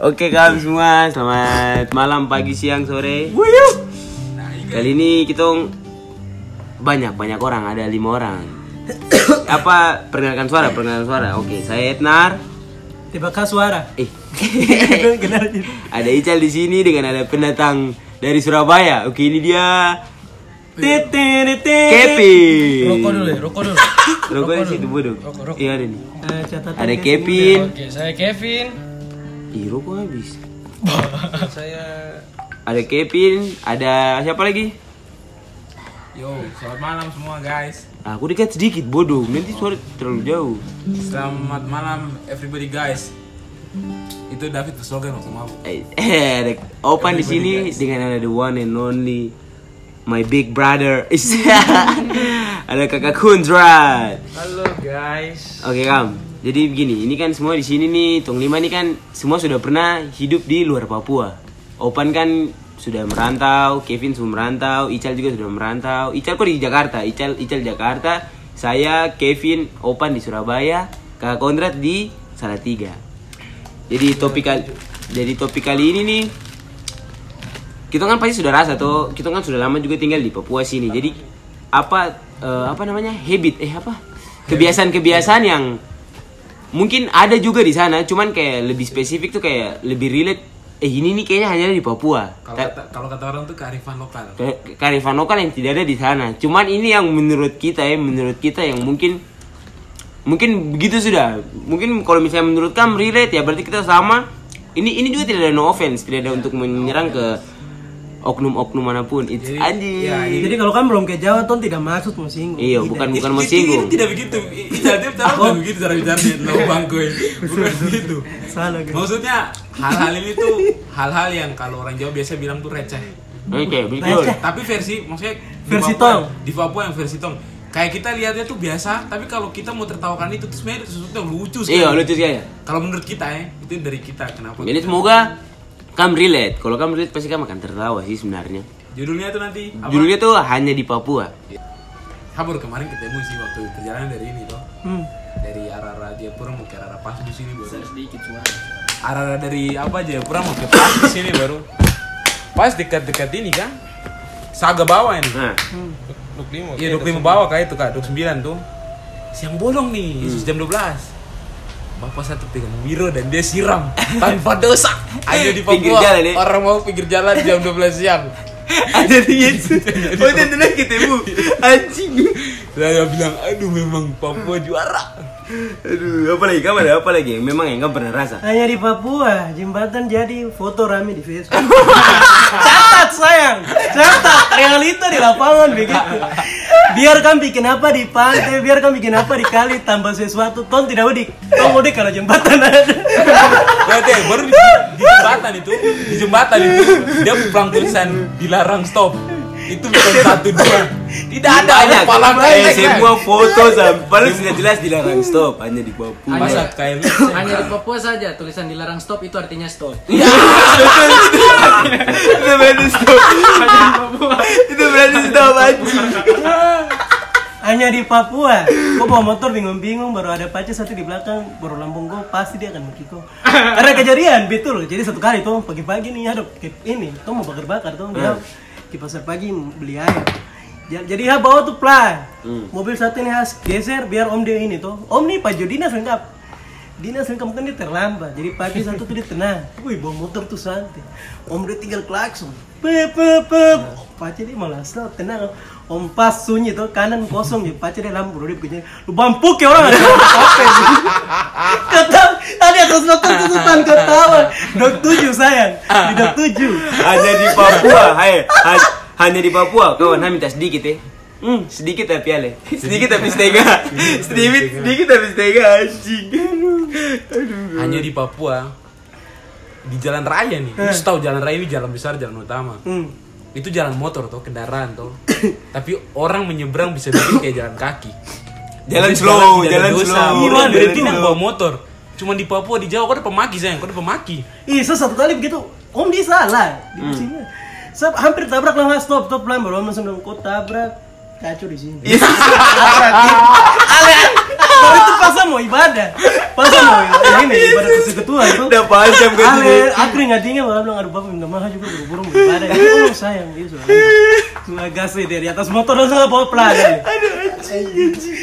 Oke kawan semua, selamat malam, pagi, siang, sore. Kali ini kita banyak banyak orang, ada lima orang. Apa perkenalkan suara, perkenalkan suara. Oke, saya Etnar. Tiba suara. Eh, ada Ical di sini dengan ada pendatang dari Surabaya. Oke, ini dia. Kevin. Rokok dulu ya, rokok dulu. Rokok di situ bodoh. Rokok, rokok. Iya ada nih. Eh, catatan Ada. Kevin. Oke, saya Kevin. Ih, rokok habis. saya Ada Kevin, ada siapa lagi? Yo, selamat malam semua guys. Aku dekat sedikit bodoh, nanti suara terlalu jauh. Selamat malam everybody guys. Itu David slogan waktu mabuk. Eh, eh, ada Opan di sini dengan ada the one and only my big brother. ada kakak Kundrat. Halo guys. Oke kam, jadi begini, ini kan semua di sini nih, Tong Lima ini kan semua sudah pernah hidup di luar Papua. Opan kan sudah merantau, Kevin sudah merantau, Ical juga sudah merantau. Ical kok di Jakarta, Ical Ical Jakarta, saya Kevin Opan di Surabaya, kakak Kondrat di Salatiga. Jadi topik kali, jadi topik kali ini nih kita kan pasti sudah rasa tuh kita kan sudah lama juga tinggal di Papua sini jadi apa eh, apa namanya habit eh apa kebiasaan-kebiasaan yang mungkin ada juga di sana cuman kayak lebih spesifik tuh kayak lebih relate eh ini nih kayaknya hanya ada di Papua. Kalau Ka- kata, kalau kata orang tuh kearifan lokal. ke- kearifan lokal yang tidak ada di sana. Cuman ini yang menurut kita ya menurut kita yang mungkin mungkin begitu sudah. Mungkin kalau misalnya menurut kamu relate ya berarti kita sama. Ini ini juga tidak ada no offense tidak ada untuk menyerang ke oknum-oknum mana pun it's Jadi, anjing ya, ini- Jadi kalau kan belum ke Jawa, ton tidak maksud mau singgung. iya Tidak. bukan bukan mau Ini- singgung Ini tidak begitu. Inisiatif cara bukan begitu cara bicaranya. Lo bangkoy. Bukan begitu. Salah. Maksudnya hal-hal ini tuh hal-hal yang kalau orang Jawa biasa bilang tuh receh. oke betul. Tapi versi maksudnya Versi tong. Di Papua yang versi tong. Kayak kita lihatnya tuh biasa, tapi kalau kita mau tertawakan itu tuh sebenarnya sesuatu yang lucu sekali. iya lucu sekali ya Kalau menurut kita ya, itu dari kita kenapa? jadi semoga kamu relate kalau kamu relate pasti kamu akan tertawa sih sebenarnya Judulnya tuh nanti apa? judulnya tuh hanya di Papua Habur kemarin ketemu sih waktu perjalanan dari ini toh. Hmm. Dari arah-arah Jayapura mau ke arah pas di sini baru. Sedikit suara. Arah-arah dari apa Jayapura mau ke pas di sini baru. Pas dekat-dekat ini kan. Saga bawah ini. nah Duk lima. Iya 25 bawah kayak itu kak, 29 tuh. Siang bolong nih, jam 12. Bapak satu pegang Wiro dan dia siram tanpa dosa. Ayo di Pinggir Papua, jalan, ya? orang mau pinggir jalan jam 12 siang. ada di Yesus oh itu tenang ketemu anjing Saya bilang, aduh memang Papua juara. aduh apa lagi kamu ada apa lagi yang memang yang kamu pernah rasa Hanya di Papua, jembatan jadi foto rame di Facebook. catat sayang, catat realita di lapangan begitu. Biar kan bikin apa di pantai, biar kan bikin apa di kali tambah sesuatu, ton tidak udik, ton udik kalau jembatan ada. Berarti baru di, di jembatan itu, di jembatan itu dia pelang tulisan dilarang stop. Itu bukan satu dua. Tidak ada banyak eh, kayak semua foto sampai sudah jelas dilarang stop hanya di Papua Masa kayak Hanya di Papua saja tulisan dilarang stop itu artinya stop. itu berarti stop. Itu berarti stop anjing. Hanya di Papua. Kau bawa motor bingung-bingung, baru ada pacar satu di belakang, baru lambung gue pasti dia akan mengkiko. Karena kejadian, betul. Jadi satu kali tuh pagi-pagi nih ada ini, tuh mau bakar-bakar tuh dia di pasar pagi beli air. Ja- Jadi ya bawa tuh plat. Mobil satu ini harus geser biar om dia ini tuh. Om nih Pak Jodinas lengkap. Dinas lengkap kan dia terlambat. Jadi pagi satu tuh dia tenang. Wih bawa motor tuh santai. Om dia tinggal klakson. Pep pep pep. Pacar dia malah slow tenang. Om pas sunyi tuh kanan kosong ya pacar dia lampu dia begini. Lu bampuk ya orang ada apa Kata tadi atas nonton tutupan ketawa. Dok tujuh sayang. Di dok tujuh. hanya di Papua hai ha- hanya di Papua kawan ha minta sedikit ya Hmm, sedikit tapi ale. Sedikit tapi setengah. Sedikit, sedikit tapi setengah anjing. Aduh. Hanya di Papua di jalan raya nih. Lu tahu jalan raya ini jalan besar, jalan utama. Hmm. Itu jalan motor tuh, kendaraan tuh. Tapi orang menyeberang bisa bikin kayak jalan kaki. Jalan slow, jalan slow. Jalan berhenti yang slow. bawa motor. Cuma di Papua di Jawa kau ada pemaki sayang, kau ada pemaki. Ih, saya satu kali begitu, Om dia salah di sini. Saya hampir tabrak lah, stop, stop pelan, baru Om langsung bilang, kok tabrak? Kacau di sini. Gitu. Ale, baru itu pas mau ibadah, pas mau ibadah. ini ibadah persekutuan tuh. Udah panjang kan Ale, aku ngadinya malah bilang aduh bapak minta maaf juga buru-buru mau ibadah. Ini oh sayang dia sudah. Sudah gas dari atas motor dan sudah bawa pelan. Aduh anjing.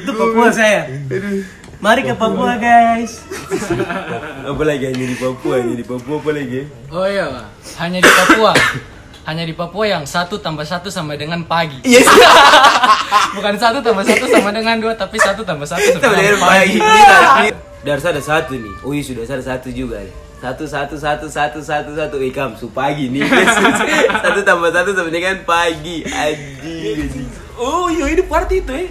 Itu Papua saya. Mari ke Papua guys. Apa lagi hanya di Papua, hanya di Papua apa lagi? Oh iya, Pak. hanya di Papua. hanya di Papua yang satu tambah satu sama dengan pagi. Yes. Bukan satu tambah satu sama dengan dua, tapi satu tambah satu sama dengan pagi. Ini Darsa ada satu nih. Oh iya sudah ada satu juga. nih. Satu satu satu satu satu satu ikam su pagi nih. satu tambah satu sama dengan pagi. Aji. Oh iya ini party itu eh.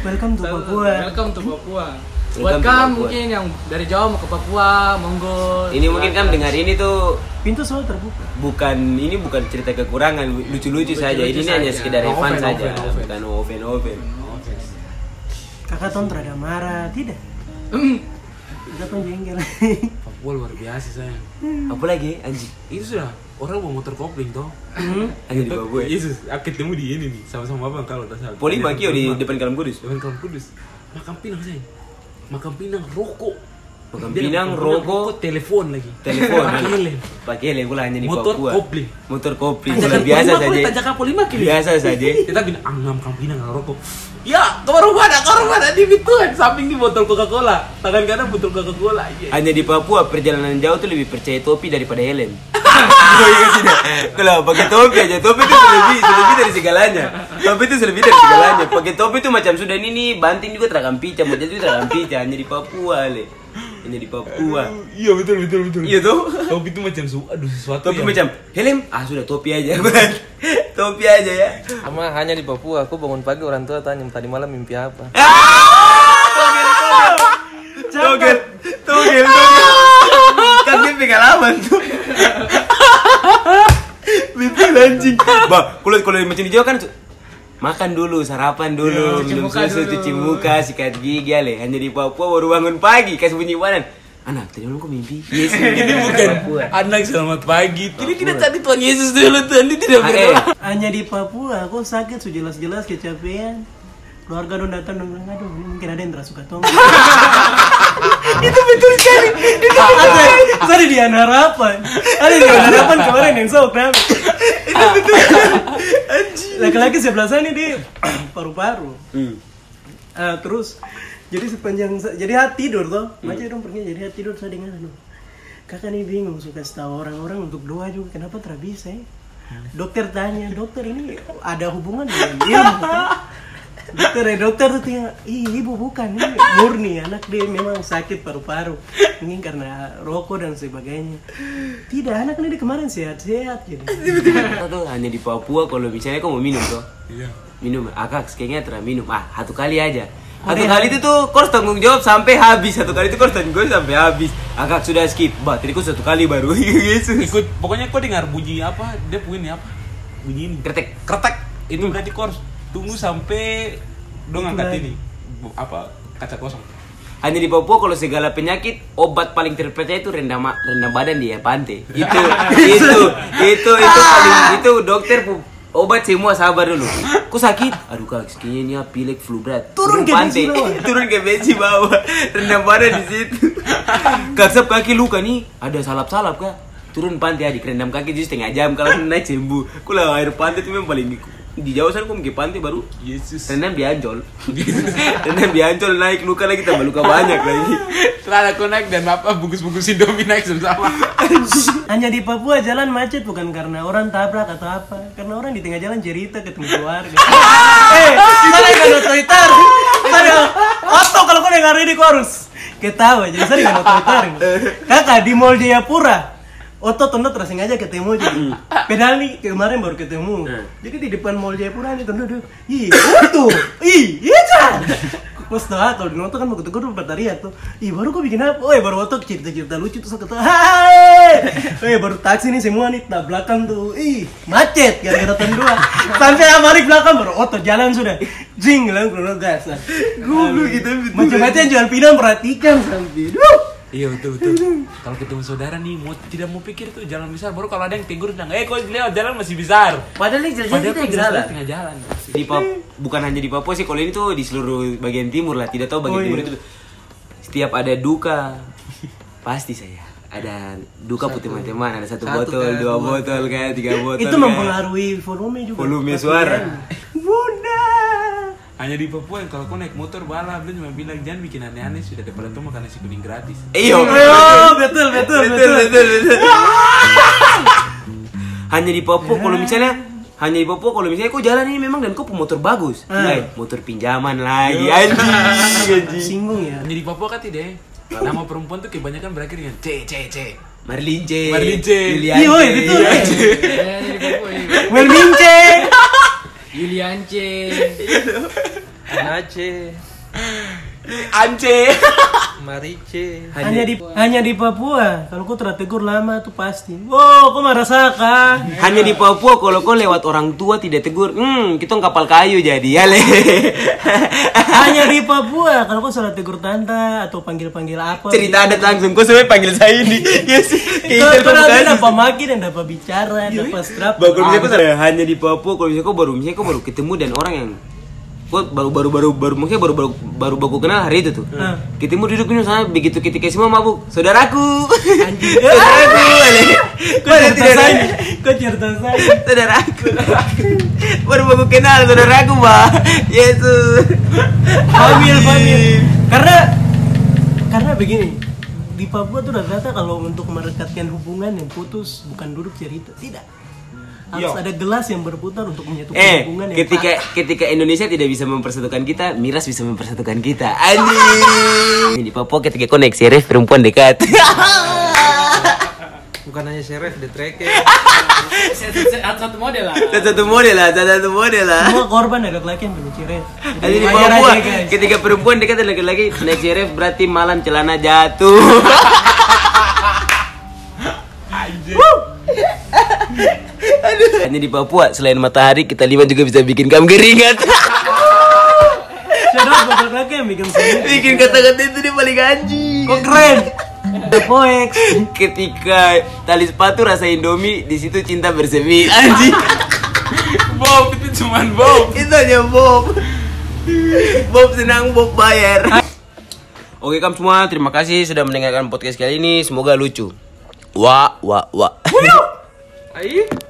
Welcome to Papua. Welcome to Papua. Welcome Buat kamu mungkin yang dari Jawa mau ke Papua, monggo. Ini mungkin kan dengar ini tuh Pintu selalu terbuka. bukan ini bukan cerita kekurangan lucu-lucu saja ini saja. hanya sekedar No fun saja bukan open open Kakak Ton terada marah, tidak. Hmm. Kita pun jengkel. Papua luar biasa sayang. apa lagi anjing Itu sudah orang bawa motor kopling toh. hanya di Papua ya. Yesus, aku ketemu di ini nih sama-sama abang kalau tak salah. Poli Makio di depan Kalam Kudus depan kampung kudus. Makan pinang sayang. Makan pinang rokok. Makan pinang, rokok, telepon lagi. telepon Pakai lem pula hanya di Motor Papua kopling. motor kopling biasa saja tanjakan Polima kiri. biasa saja Kita bilang angam kampina nggak rokok. Ya? Kamar mana di Bituan, samping di botol Coca-Cola. Tangan kanan botol Coca-Cola. Iya. hanya di Papua perjalanan jauh tuh lebih percaya topi daripada helm ingat tidak? Kalau pakai topi aja, topi itu lebih lebih dari segalanya. Topi itu lebih dari segalanya. Pakai topi itu macam sudah ini nih, banting juga terakam pica, model juga terakam pica, hanya di Papua le. Hanya di Papua. Iya betul betul betul. Iya tuh. Topi itu macam su, aduh sesuatu Topi yang- macam helm, ah sudah topi aja. topi aja ya. Sama hanya di Papua, aku bangun pagi orang tua tanya tadi malam mimpi apa. Togel, togel, togel. Kan dia pengalaman tuh. Mimpi anjing. Bah, kalau kalau macam di Jawa kan makan dulu, sarapan dulu, cuci minum muka susu, dulu. cuci muka, sikat gigi ale. Hanya di Papua baru bangun pagi kasih bunyi badan. Anak, tadi malam kok mimpi? Yes, Ini bukan Papua. anak selamat pagi. Ini kita cari Tuhan Yesus dulu Tuhan. Ini tidak Ah, berdoa. Hanya di Papua, aku sakit sudah jelas-jelas kecapean. Keluarga dong datang dan bilang, aduh ini mungkin ada yang tersuka tong. itu betul sekali. Itu ada, ada di harapan. Ada di harapan kemarin yang sok kenapa? Itu betul sekali. Laki-laki sebelah sana di paru-paru. Hmm. Ah, terus jadi sepanjang jadi hati tidur tuh macam dong pergi jadi hati tidur saya dengar aduh kakak nih bingung suka tahu orang-orang untuk doa juga kenapa tidak bisa ya dokter tanya dokter ini ada hubungan dengan ilmu kan? Dokter ya dokter tuh tanya ih ibu bukan ini murni anak dia memang sakit paru-paru mungkin karena rokok dan sebagainya tidak anak ini dia kemarin sehat-sehat jadi Tuh, hanya di Papua kalau misalnya kau mau minum tuh. Iya. minum akak kayaknya terang minum ah satu kali aja satu kali itu tuh kau harus tanggung jawab sampai habis satu kali itu kau harus tanggung jawab sampai habis akak sudah skip bah tadi kau satu kali baru Yesus Ikut pokoknya kau dengar bunyi apa? Dia bunyi apa? Bunyi ini. kretek Kretek. Itu berarti kau harus tunggu sampai dong angkat ini. Bu- apa? Kaca kosong. hanya di Papua kalau segala penyakit obat paling terpercaya itu rendam rendam badan dia pantai. Itu itu itu itu paling itu dokter pu- obat semua sabar dulu. Kok sakit? Aduh kak kayaknya ini ya pilek flu berat Turun ke pantai. turun ke benci bawah. Rendam badan di situ. Kaksap kaki luka nih ada salap salap kak. Turun pantai adik rendam kaki jadi setengah jam. Kalau naik sembuh kalau air pantai itu memang paling jauh sana kok ke pantai baru Yesus. rendam di ancol rendam di ancol naik luka lagi tambah luka banyak lagi Setelah aku naik dan apa bungkus-bungkus Indomie naik sama. Hanya di Papua jalan macet bukan karena orang tabrak atau apa, karena orang di tengah jalan cerita ketemu keluarga. eh, sana kan otoriter. Sana oto kalau kau dengar ini kau harus ketawa. Jadi saya dengan otoriter. Kakak di Mall Jayapura. Oto tondo terus sengaja ketemu jadi. Padahal nih kemarin baru ketemu. Jadi di depan Mall Jayapura nih tondo tuh. Ih, Oto. Ih, iya. Pas tuh ah, kalau di nonton kan mau ketemu bertariak tuh. Ih baru kok bikin apa? Oh baru Oto cerita-cerita lucu tuh ketawa. Hai. Eh baru taksi nih semua nih tak belakang tuh. Ih macet gara-gara dua. Sampai balik belakang baru Oto jalan sudah. Jing krono gas. Goblok gitu. Macam-macam jual pinang perhatikan sampai. Duh. Iya betul betul. Kalau ketemu saudara nih mau tidak mau pikir tuh jalan besar baru kalau ada yang tegur bilang, "Eh, kok lewat jalan masih besar." padahal ini jelas Padahal jelas salah tengah jalan. di Pap- bukan hanya di Papua sih kalau ini tuh di seluruh bagian timur lah tidak tahu bagian Oh, timur iya. itu setiap ada duka pasti saya ada duka putih teman-teman ada satu, botol dua botol kan tiga botol Itu kan. mempengaruhi volume juga. volume suara nyanyi. Hanya di Papua yang kalau kau naik motor bala, beliau cuma bilang jangan bikin aneh-aneh sudah daripada tuh makan nasi kuning gratis. Oh, betul, betul, betul. betul betul hanya di Papua kalau misalnya hanya di Papua kalau misalnya kau jalan ini memang dan kau pemotor bagus Eh, motor pinjaman lagi anjing anjing Singgung ya. Hanya di Papua kan tidak. Nama perempuan tuh kebanyakan berakhir dengan C C C. Marlin C Marlin C. Iya, C. betul. Eh, hanya iya. Yuliance. Nace, Ance. Marice. Hanya di hanya di Papua. Kalau kau tertegur lama tuh pasti. Wow, kau merasakan. Hanya di Papua kalau kau lewat orang tua tidak tegur, hmm, kita kapal kayu jadi ya le. Hanya di Papua. Kalau kau salah tegur tante atau panggil-panggil apa. Cerita adat langsung, kau sampai panggil saya ini. Yes. Kau kau nanti dapat makin dan dapat bicara, dapat strap. Bagus misalnya kau hanya di Papua kalau misalnya kau baru misalnya kau baru ketemu dan orang yang kau baru baru baru baru mungkin baru baru baru baru kenal hari itu tuh. Hmm. Ketemu duduk minum sana begitu ketika semua mabuk, saudaraku. saudaraku. Kau cerita saya. Kau cerita saya. Saudaraku. baru baru kenal saudaraku, Mbak. Yesus. Famil, famil. Karena karena begini. Di Papua tuh rata-rata kalau untuk merekatkan hubungan yang putus bukan duduk cerita, tidak. Harus ada gelas yang berputar untuk menyatukan Eh, hubungan yang ketika ketika Indonesia tidak bisa mempersatukan kita, miras bisa mempersatukan kita. Anjing. Di Papua ketika koneksi ref perempuan dekat. Bukan hanya seref, the tracker. Satu satu model lah. Satu model lah, satu model lah. Semua korban ada laki yang benci ref. Jadi di Papua, aja, guys. ketika perempuan dekat dengan laki-laki naik ref berarti malam celana jatuh. Hanya di Papua selain matahari kita lima juga bisa bikin kamu keringat. Shout out buat laki yang bikin sendiri. bikin kata-kata itu dia paling anjing. Kok keren? The Poex. ketika tali sepatu rasa Indomie di situ cinta bersemi anjing Bob itu cuman Bob. itu hanya Bob Bob senang Bob bayar oke kamu semua terima kasih sudah mendengarkan podcast kali ini semoga lucu wah wah wah Aih.